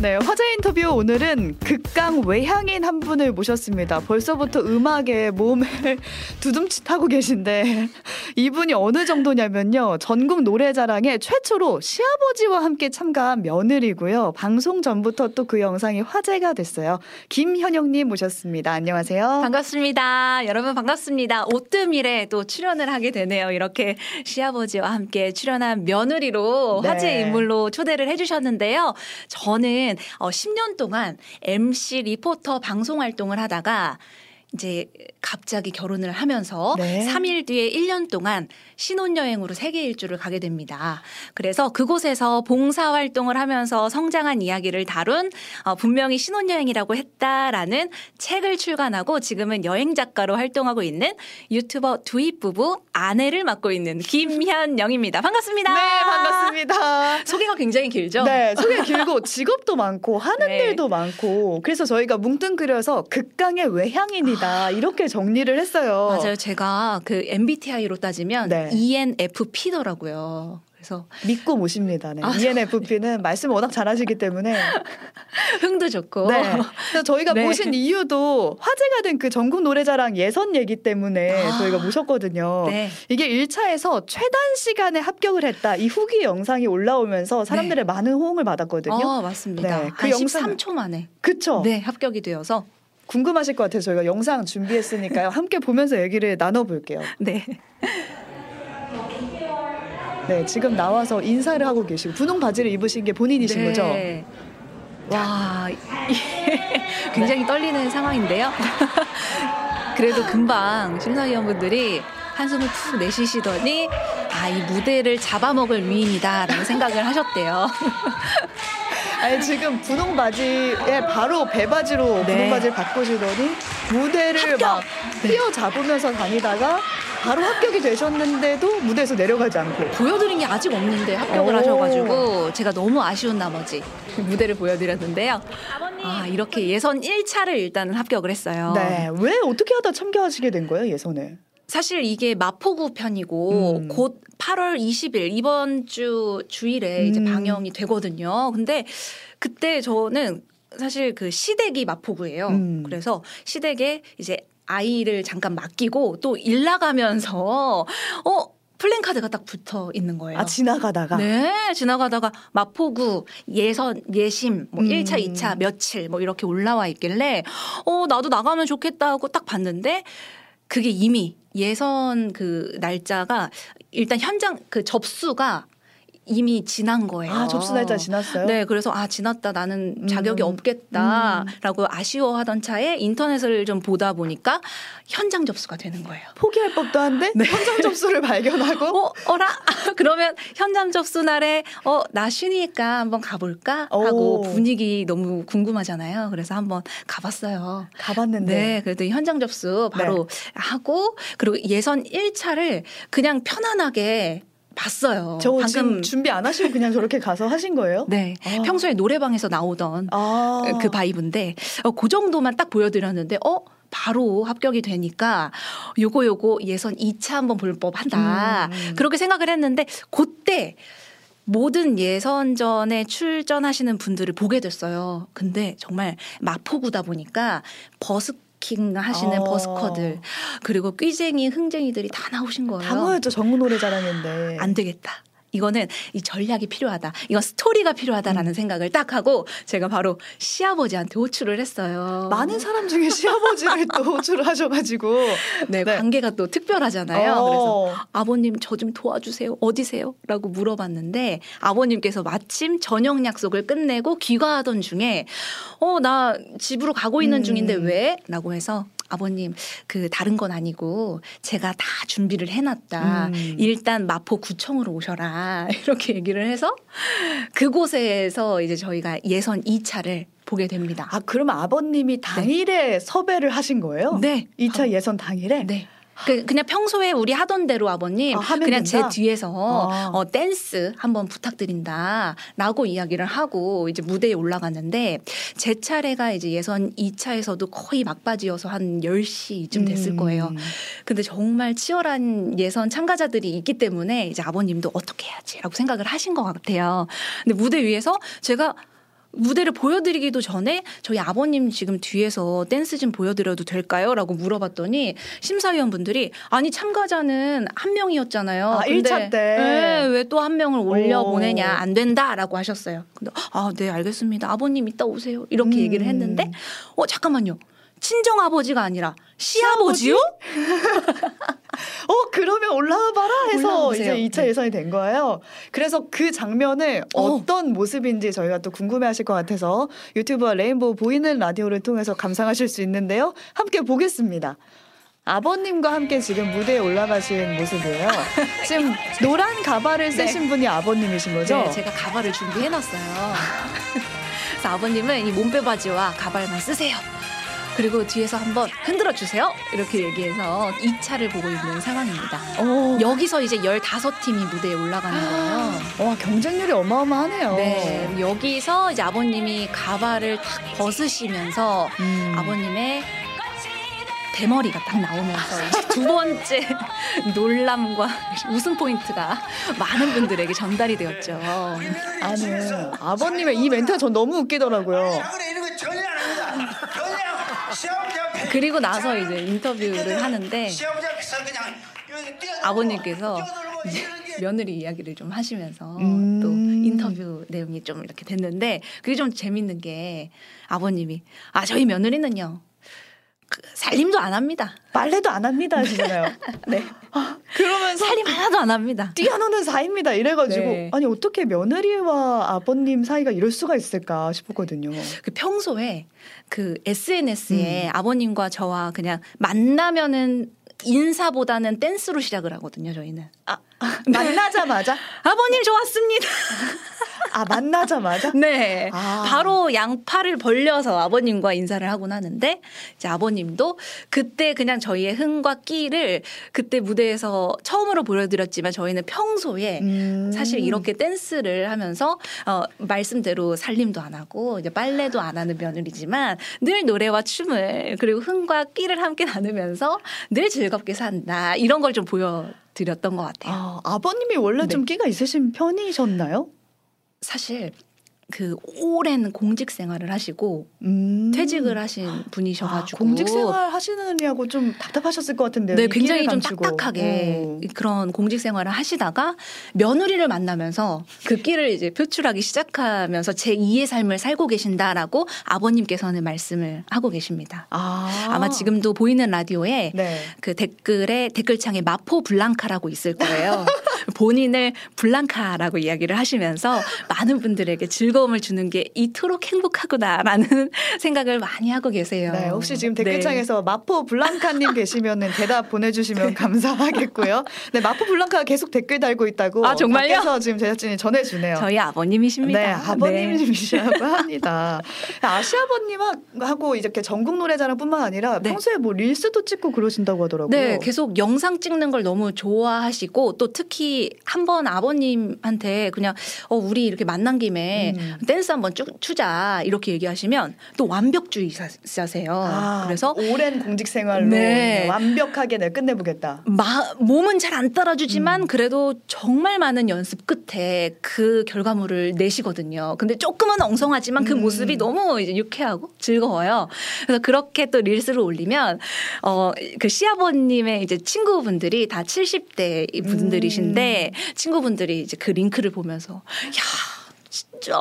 네, 화제 인터뷰 오늘은 극강 외향인 한 분을 모셨습니다. 벌써부터 음악에 몸을 두둠칫하고 계신데 이분이 어느 정도냐면요. 전국 노래자랑에 최초로 시아버지와 함께 참가한 며느리고요. 방송 전부터 또 그 영상이 화제가 됐어요. 김현영님 모셨습니다. 안녕하세요. 반갑습니다. 여러분 반갑습니다. 오뜨밀에 또 출연을 하게 되네요. 이렇게 시아버지와 함께 출연한 며느리로 네. 화제 인물로 초대를 해주셨는데요. 저는 어, 10년 동안 MC 리포터 방송 활동을 하다가 이제 갑자기 결혼을 하면서 네. 3일 뒤에 1년 동안 신혼여행으로 세계 일주를 가게 됩니다. 그래서 그곳에서 봉사 활동을 하면서 성장한 이야기를 다룬 어, 분명히 신혼여행이라고 했다라는 책을 출간하고 지금은 여행 작가로 활동하고 있는 유튜버 두입 부부 아내를 맡고 있는 김현영입니다. 반갑습니다. 네, 반갑습니다. 소개가 굉장히 길죠? 네, 소개 길고 직업도 많고 하는 네. 일도 많고 그래서 저희가 뭉뚱그려서 극강의 외향인이 다 이렇게 정리를 했어요. 맞아요. 제가 그 MBTI로 따지면 네. ENFP더라고요. 그래서 믿고 모십니다. 네. 아, ENFP는 말씀 워낙 잘하시기 때문에 흥도 좋고 네. 그래서 저희가 네. 모신 이유도 화제가 된 그 전국 노래자랑 예선 얘기 때문에 아. 저희가 모셨거든요. 네. 이게 1차에서 최단 시간에 합격을 했다. 이 후기 영상이 올라오면서 사람들의 많은 호응을 받았거든요. 어, 맞습니다. 네, 그 한 영상을- 13초 만에 그쵸? 네, 합격이 되어서 궁금하실 것 같아서 저희가 영상 준비했으니까요. 함께 보면서 얘기를 나눠볼게요. 네. 네, 지금 나와서 인사를 하고 계시고 분홍 바지를 입으신 게 본인이신 거죠? 네. 와, 굉장히 떨리는 상황인데요. 그래도 금방 심사위원분들이 한숨을 푹 내쉬시더니 아, 이 무대를 잡아먹을 위인이다라는 생각을 하셨대요. 아니 지금 분홍 바지에 바로 배바지로 네. 분홍 바지를 바꾸시더니 무대를 막 휘어 잡으면서 다니다가 바로 합격이 되셨는데도 무대에서 내려가지 않고 보여드린 게 아직 없는데 합격을 오. 하셔가지고 제가 너무 아쉬운 나머지 무대를 보여드렸는데요. 아, 이렇게 예선 1차를 일단은 합격을 했어요. 네, 왜 어떻게 하다 참가하시게 된 거예요 예선에? 사실 이게 마포구 편이고 음. 곧 8월 20일 이번 주 주일에 이제 음. 방영이 되거든요. 근데 그때 저는 사실 그 시댁이 마포구예요. 음. 그래서 시댁에 이제 아이를 잠깐 맡기고 또 일 나가면서 어 플랜카드가 딱 붙어 있는 거예요. 아 지나가다가 네, 지나가다가 마포구 예선 예심 뭐 음. 1차, 2차 며칠 뭐 이렇게 올라와 있길래 어 나도 나가면 좋겠다 하고 딱 봤는데 그게 이미 예선 그 날짜가 일단 현장 그 접수가 이미 지난 거예요. 아 접수 날짜 지났어요? 네, 그래서 아 지났다 나는 자격이 음. 없겠다라고 아쉬워하던 차에 인터넷을 좀 보다 보니까 현장 접수가 되는 거예요. 포기할 법도 한데 네. 현장 접수를 발견하고 어, 어라? 그러면 현장 접수 날에 어, 나 쉬니까 한번 가볼까? 하고 오. 분위기 너무 궁금하잖아요. 그래서 한번 가봤어요. 가봤는데 네, 그래도 현장 접수 바로 하고 그리고 예선 1차를 그냥 편안하게 봤어요. 저 지금 준비 안 하시고 그냥 저렇게 가서 하신 거예요? 네, 아. 평소에 노래방에서 나오던 아. 그 바이브인데 어, 그 정도만 딱 보여드렸는데 어 바로 합격이 되니까 요거 요거 예선 2차 한번 볼 법한다 음, 음. 그렇게 생각을 했는데 그때 모든 예선전에 출전하시는 분들을 보게 됐어요. 근데 정말 마포구다 보니까 버스 킹 하시는 어. 버스커들 그리고 꾀쟁이 흥쟁이들이 다 나오신 거예요. 다 모였죠 전국 노래자랑인데 안 되겠다. 이거는 이 전략이 필요하다. 이건 스토리가 음. 필요하다라는 생각을 딱 하고 제가 바로 시아버지한테 호출을 했어요. 많은 사람 중에 시아버지를 또 호출을 하셔가지고 네, 네. 관계가 또 특별하잖아요. 어. 그래서 아버님 저 좀 도와주세요. 어디세요? 라고 물어봤는데 아버님께서 마침 저녁 약속을 끝내고 귀가하던 중에 어, 나 집으로 가고 있는 음. 중인데 왜? 라고 해서 아버님 그 다른 건 아니고 제가 다 준비를 해놨다. 음. 일단 마포 구청으로 오셔라 이렇게 얘기를 해서 그곳에서 이제 저희가 예선 2차를 보게 됩니다. 아 그러면 아버님이 당일에 섭외를 하신 거예요? 네. 2차 예선 당일에? 네. 그, 그냥 평소에 우리 하던 대로 아버님 아, 그냥 된다? 제 뒤에서 아. 어, 댄스 한번 부탁드린다라고 이야기를 하고 이제 무대에 올라갔는데 제 차례가 이제 예선 2차에서도 거의 막바지여서 한 10시쯤 됐을 음. 거예요. 근데 정말 치열한 예선 참가자들이 있기 때문에 이제 아버님도 어떻게 해야지라고 생각을 하신 것 같아요. 근데 무대 위에서 제가 무대를 보여드리기도 전에 저희 아버님 지금 뒤에서 댄스 좀 보여드려도 될까요? 라고 물어봤더니 심사위원분들이 아니 참가자는 한 명이었잖아요. 아, 1차 때. 왜또 한 명을 올려 오. 보내냐 안 된다 라고 하셨어요. 근데 아, 네 알겠습니다. 아버님 이따 오세요. 이렇게 음. 얘기를 했는데 어 잠깐만요. 친정 아버지가 아니라 시아버지요? 어 그러면 올라와 봐라 해서 올라오세요. 이제 2차 네. 예선이 된 거예요. 그래서 그 장면을 어. 어떤 모습인지 저희가 또 궁금해하실 것 같아서 유튜브와 레인보우 보이는 라디오를 통해서 감상하실 수 있는데요. 함께 보겠습니다. 아버님과 함께 지금 무대에 올라가신 모습이에요. 지금 노란 가발을 쓰신 분이 아버님이신 거죠? 네, 제가 가발을 준비해놨어요. 그래서 아버님은 이 몸빼 바지와 가발만 쓰세요. 그리고 뒤에서 한번 흔들어 주세요. 이렇게 얘기해서 2차를 보고 있는 상황입니다. 어, 여기서 이제 15팀이 무대에 올라가는 거예요. 와 경쟁률이 어마어마하네요. 네, 여기서 이제 아버님이 가발을 탁 벗으시면서 음. 아버님의 대머리가 딱 나오면서 두 번째 놀람과 웃음 포인트가 많은 분들에게 전달이 되었죠. 아는 아버님의 이 멘트가 전 너무 웃기더라고요. 야구를 이런 거 전혀 안 합니다. 전혀 시험장 배- 그리고 나서 이제 인터뷰를 하는데 아버님께서 며느리 이야기를 좀 하시면서 음. 또 인터뷰 내용이 좀 이렇게 됐는데 그게 좀 재밌는 게 아버님이 아 저희 며느리는요 그 살림도 안 합니다. 빨래도 안 합니다 하시잖아요. 네. 그러면서 살림 하나도 안 합니다. 뛰어노는 사이입니다. 이래가지고 네. 아니 어떻게 며느리와 아버님 사이가 이럴 수가 있을까 싶었거든요. 그 평소에 그 SNS에 아버님과 저와 그냥 만나면은 인사보다는 댄스로 시작을 하거든요, 저희는. 아, 만나자마자 아버님 좋았습니다. 아 만나자마자 네. 아. 바로 양팔을 벌려서 아버님과 인사를 하곤 하는데 이제 아버님도 그때 그냥 저희의 흥과 끼를 그때 무대에서 처음으로 보여드렸지만 저희는 평소에 음. 사실 이렇게 댄스를 하면서 어, 말씀대로 살림도 안 하고 이제 빨래도 안 하는 며느리지만 늘 노래와 춤을 그리고 흥과 끼를 함께 나누면서 늘 즐겁게 산다 이런 걸 좀 보여 드렸던 것 같아요. 아, 아버님이 원래 네. 좀 끼가 있으신 편이셨나요? 사실 그 오랜 공직 생활을 하시고 음. 퇴직을 하신 아, 분이셔가지고 공직 생활 하시느냐고 좀 답답하셨을 것 같은데요. 네, 이 굉장히 좀 감추고. 딱딱하게 어. 그런 공직 생활을 하시다가 며느리를 만나면서 그 끼를 이제 표출하기 시작하면서 제 2의 삶을 살고 계신다라고 아버님께서는 말씀을 하고 계십니다. 아. 아마 지금도 보이는 라디오에 네. 그 댓글에 댓글창에 마포 블랑카라고 있을 거예요. 본인을 블랑카라고 이야기를 하시면서 많은 분들에게 즐거 움을 주는 게 이토록 행복하구나라는 생각을 많이 하고 계세요. 네, 혹시 지금 네. 댓글창에서 마포 블랑카님 계시면은 대답 보내주시면 감사하겠고요. 네, 마포 블랑카가 계속 댓글 달고 있다고. 아, 정말요? 밖에서 지금 제작진이 전해주네요. 저희 아버님이십니다. 네, 네. 아버님이시라고 합니다. 아시아버님하고 이렇게 전국 노래자랑뿐만 아니라 네. 평소에 뭐 릴스도 찍고 그러신다고 하더라고요. 네, 계속 영상 찍는 걸 너무 좋아하시고 또 특히 한 번 아버님한테 그냥 어 우리 이렇게 만난 김에 음. 댄스 한번 쭉 추자 이렇게 얘기하시면 또 완벽주의자세요. 아, 그래서 오랜 공직 생활로 네. 완벽하게 내 끝내보겠다. 마, 몸은 잘 안 따라주지만 음. 그래도 정말 많은 연습 끝에 그 결과물을 내시거든요. 근데 조금은 엉성하지만 그 음. 모습이 너무 이제 유쾌하고 즐거워요. 그래서 그렇게 또 릴스를 올리면 어 그 시아버님의 이제 친구분들이 다 70대 이 분들이신데 음. 친구분들이 이제 그 링크를 보면서 야 진짜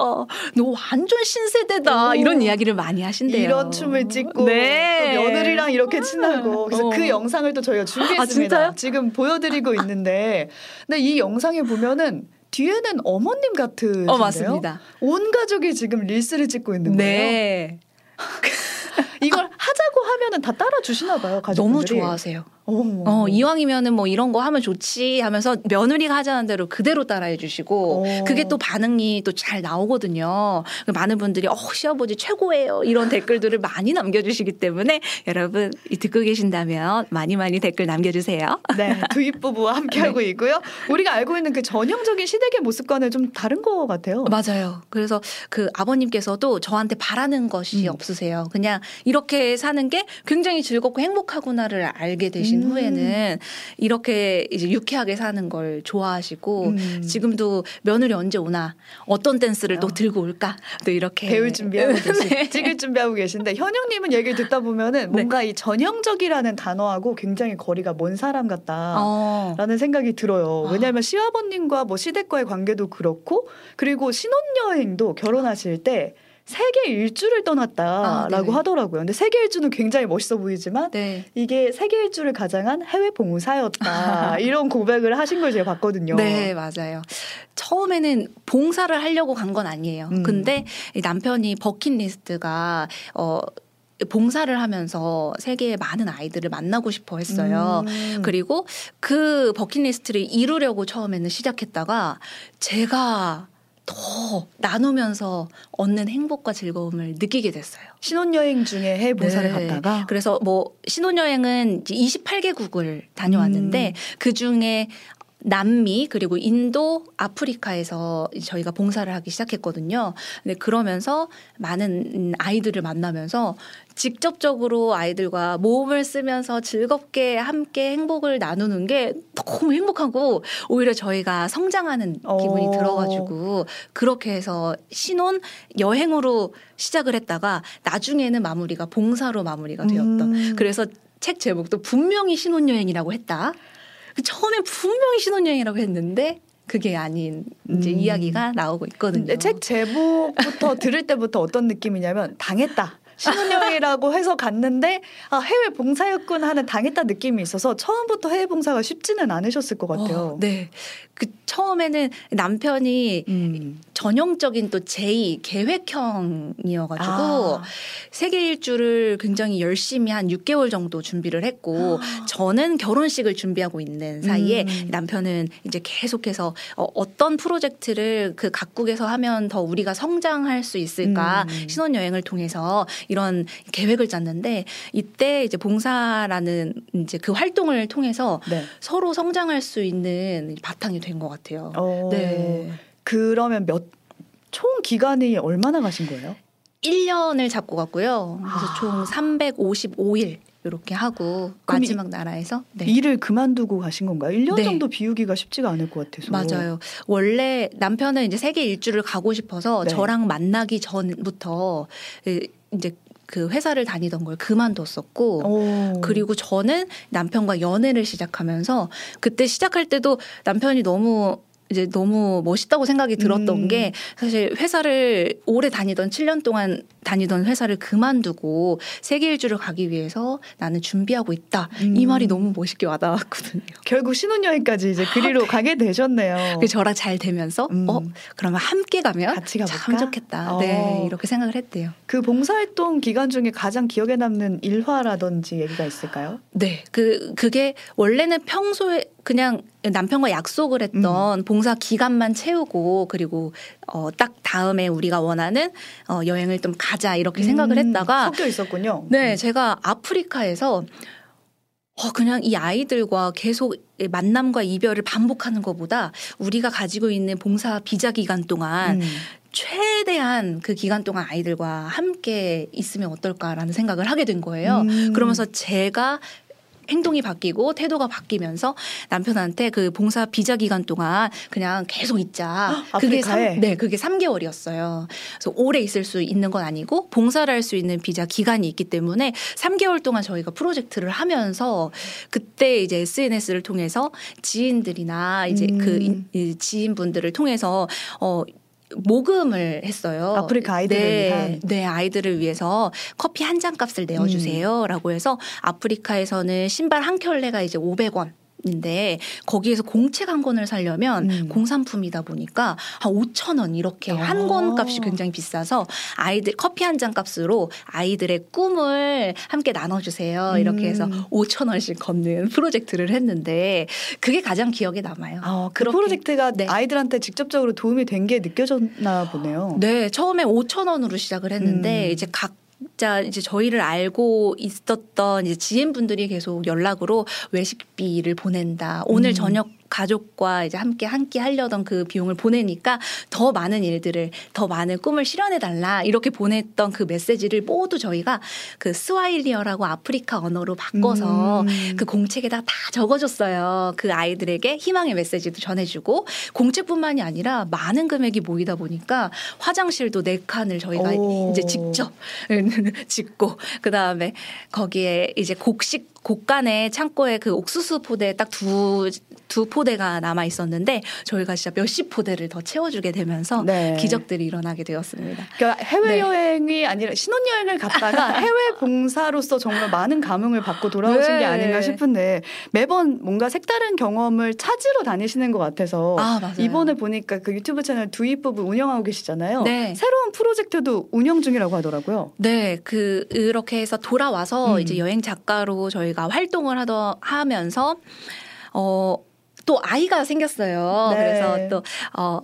너 완전 신세대다 오. 이런 이야기를 많이 하신대요. 이런 춤을 찍고 네. 또 며느리랑 이렇게 친하고 그래서 어. 그 영상을 또 저희가 준비했습니다. 아? 지금 보여드리고 있는데 근데 이 영상에 보면은 뒤에는 어머님 같으신데요. 어 맞습니다. 온 가족이 지금 릴스를 찍고 있는 거예요. 네. 이걸 하자고 하면은 다 따라 주시나 봐요. 가족분들이. 너무 좋아하세요. 어, 어, 이왕이면은 뭐 이런 거 하면 좋지 하면서 며느리가 하자는 대로 그대로 따라해 주시고 어. 그게 또 반응이 또 잘 나오거든요. 많은 분들이 어, 시아버지 최고예요. 이런 댓글들을 많이 남겨주시기 때문에 여러분 이 듣고 계신다면 많이 많이 댓글 남겨주세요. 네, 두입 부부와 함께 하고 있고요. 우리가 알고 있는 그 전형적인 시댁의 모습과는 좀 다른 것 같아요. 맞아요. 그래서 그 아버님께서도 저한테 바라는 것이 음. 없으세요. 그냥 이렇게 사는 게 굉장히 즐겁고 행복하구나를 알게 되시는 돌아가신 음. 후에는 이렇게 이제 유쾌하게 사는 걸 좋아하시고 음. 지금도 며느리 언제 오나 어떤 댄스를 또 어. 들고 올까 또 이렇게 배울 준비하고 계시, 네. 찍을 준비하고 계신데 현영님은 얘기를 듣다 보면은 뭔가 이 전형적이라는 단어하고 굉장히 거리가 먼 사람 같다. 어. 라는 생각이 들어요. 아. 왜냐하면 시아버님과 뭐 시댁과의 관계도 그렇고 그리고 신혼여행도 결혼하실 때 세계 일주를 떠났다라고 아. 하더라고요. 근데 세계 일주는 굉장히 멋있어 보이지만 네. 이게 세계 일주를 가장한 해외 봉사였다 이런 고백을 하신 걸 제가 봤거든요. 네, 맞아요. 처음에는 봉사를 하려고 간 건 아니에요. 음. 근데 이 남편이 버킷리스트가 어 봉사를 하면서 세계의 많은 아이들을 만나고 싶어 했어요. 음. 그리고 그 버킷리스트를 이루려고 처음에는 시작했다가 제가 더 나누면서 얻는 행복과 즐거움을 느끼게 됐어요. 신혼여행 중에 해외 봉사를 네. 갔다가 그래서 뭐 신혼여행은 28개국을 다녀왔는데 음. 그 중에 남미 그리고 인도, 아프리카에서 저희가 봉사를 하기 시작했거든요. 근데 그러면서 많은 아이들을 만나면서 직접적으로 아이들과 모험을 쓰면서 즐겁게 함께 행복을 나누는 게 너무 행복하고 오히려 저희가 성장하는 기분이 어. 들어가지고 그렇게 해서 신혼 여행으로 시작을 했다가 나중에는 마무리가 봉사로 마무리가 되었던 음. 그래서 책 제목도 분명히 신혼여행이라고 했다. 처음에 분명히 신혼여행이라고 했는데 그게 아닌 이제 음. 이야기가 나오고 있거든요. 책 제목부터 들을 때부터 어떤 느낌이냐면 당했다. 신혼여행이라고 해서 갔는데 아 해외 봉사였군 하는 당했다 느낌이 있어서 처음부터 해외 봉사가 쉽지는 않으셨을 것 같아요. 어, 네. 그 처음에는 남편이 음. 전형적인 또 제2 계획형이어가지고 아. 세계 일주를 굉장히 열심히 한 6개월 정도 준비를 했고 저는 결혼식을 준비하고 있는 사이에 음. 남편은 이제 계속해서 어, 어떤 프로젝트를 그 각국에서 하면 더 우리가 성장할 수 있을까 음. 신혼여행을 통해서 이런 계획을 짰는데 이때 이제 봉사라는 이제 그 활동을 통해서 네. 서로 성장할 수 있는 바탕이 된 것 같아요. 어, 네. 그러면 몇 총 기간이 얼마나 가신 거예요? 1년을 잡고 갔고요. 그래서 아. 총 355일 이렇게 하고 마지막 나라에서 네. 일을 그만두고 가신 건가요? 1년 네. 정도 비우기가 쉽지가 않을 것 같아서. 맞아요. 원래 남편은 이제 세계 일주를 가고 싶어서 네. 저랑 만나기 전부터 이제 그 회사를 다니던 걸 그만뒀었고 오. 그리고 저는 남편과 연애를 시작하면서 그때 시작할 때도 남편이 너무 이제 너무 멋있다고 생각이 들었던 음. 게 사실 회사를 오래 다니던 7년 동안 다니던 회사를 그만두고 세계 일주를 가기 위해서 나는 준비하고 있다. 이 음. 말이 너무 멋있게 와닿았거든요. 결국 신혼여행까지 이제 그리로 가게 되셨네요. 그 저랑 잘 되면서 어. 음. 어 그러면 함께 가면 같이 가볼까? 참 좋겠다. 어. 네 이렇게 생각을 했대요. 그 봉사활동 기간 중에 가장 기억에 남는 일화라든지 얘기가 있을까요? 네, 그 그게 원래는 평소에 그냥 남편과 약속을 했던 봉사 기간만 채우고 그리고 어, 딱 다음에 우리가 원하는 어, 여행을 좀 가자 이렇게 생각을 음, 했다가 섞여 있었군요. 네, 제가 아프리카에서 어, 그냥 이 아이들과 계속 만남과 이별을 반복하는 것보다 우리가 가지고 있는 봉사 비자 기간 동안 음. 최대한 그 기간 동안 아이들과 함께 있으면 어떨까라는 생각을 하게 된 거예요. 음. 그러면서 제가 행동이 바뀌고 태도가 바뀌면서 남편한테 그 봉사 비자 기간 동안 그냥 계속 있자. 그게 아프리카에? 삼, 네, 그게 3개월이었어요. 그래서 오래 있을 수 있는 건 아니고 봉사를 할 수 있는 비자 기간이 있기 때문에 3개월 동안 저희가 프로젝트를 하면서 그때 이제 SNS를 통해서 지인들이나 이제 음. 그 인- 이 지인분들을 통해서 어 모금을 했어요. 아프리카 아이들을 네, 위한. 네, 아이들을 위해서 커피 한 잔 값을 내어주세요라고 해서 아프리카에서는 신발 한 켤레가 이제 500원. 인데 거기에서 공책 한 권을 사려면 음. 공산품이다 보니까 한 5천 원 이렇게 한 아. 권 값이 굉장히 비싸서 아이들 커피 한 잔 값으로 아이들의 꿈을 함께 나눠주세요 이렇게 해서 음. 5천 원씩 걷는 프로젝트를 했는데 그게 가장 기억에 남아요. 아, 그 프로젝트가 네. 아이들한테 직접적으로 도움이 된 게 느껴졌나 보네요. 네, 처음에 5천 원으로 시작을 했는데 음. 이제 각 자 이제 저희를 알고 있었던 이제 지인분들이 계속 연락으로 외식비를 보낸다. 오늘 음. 저녁 가족과 이제 함께 함께 하려던 그 비용을 보내니까 더 많은 일들을 더 많은 꿈을 실현해 달라 이렇게 보냈던 그 메시지를 모두 저희가 그 스와힐리어라고 아프리카 언어로 바꿔서 음. 그 공책에다 다 적어줬어요. 그 아이들에게 희망의 메시지도 전해주고 공책뿐만이 아니라 많은 금액이 모이다 보니까 화장실도 네 칸을 저희가 오. 이제 직접 짓고 그 다음에 거기에 이제 곡식 곡간에 창고에 그 옥수수 포대 딱 두 두 포대가 남아 있었는데 저희가 진짜 몇십 포대를 더 채워주게 되면서 네. 기적들이 일어나게 되었습니다. 그러니까 해외 네. 여행이 아니라 신혼 여행을 갔다가 해외 봉사로서 정말 많은 감흥을 받고 돌아오신 네. 게 아닌가 싶은데 매번 뭔가 색다른 경험을 찾으러 다니시는 것 같아서 아. 이번에 보니까 그 유튜브 채널 두이법을 운영하고 계시잖아요. 네. 새로운 프로젝트도 운영 중이라고 하더라고요. 네, 그 이렇게 해서 돌아와서 음. 이제 여행 작가로 저희가 활동을 하더 하면서 어. 또 아이가 생겼어요. 네. 그래서 또 어.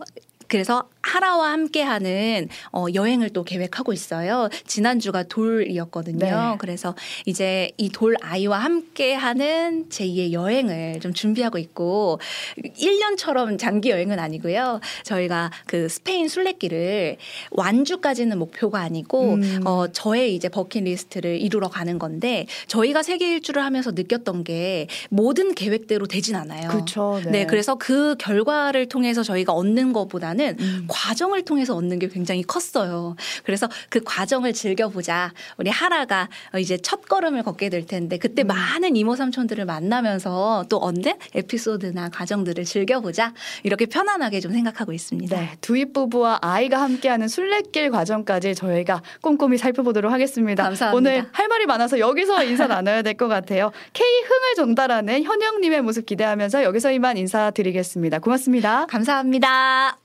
그래서 하라와 함께하는 어, 여행을 또 계획하고 있어요. 지난주가 돌이었거든요. 네. 그래서 이제 이 돌 아이와 함께하는 제2의 여행을 좀 준비하고 있고 1년처럼 장기 여행은 아니고요. 저희가 그 스페인 순례길을 완주까지는 목표가 아니고 음. 어, 저의 이제 버킷리스트를 이루러 가는 건데 저희가 세계 일주를 하면서 느꼈던 게 모든 계획대로 되진 않아요. 그렇죠. 네. 그래서 그 결과를 통해서 저희가 얻는 것 보다는 음. 과정을 통해서 얻는 게 굉장히 컸어요. 그래서 그 과정을 즐겨보자. 우리 하라가 이제 첫 걸음을 걷게 될 텐데 그때 음. 많은 이모 삼촌들을 만나면서 또 얻는 에피소드나 과정들을 즐겨보자. 이렇게 편안하게 좀 생각하고 있습니다. 네, 두입 부부와 아이가 함께하는 순례길 과정까지 저희가 꼼꼼히 살펴보도록 하겠습니다. 감사합니다. 오늘 할 말이 많아서 여기서 인사 나눠야 될 것 같아요. K 흥을 전달하는 현영님의 모습 기대하면서 여기서 이만 인사드리겠습니다. 고맙습니다. 감사합니다.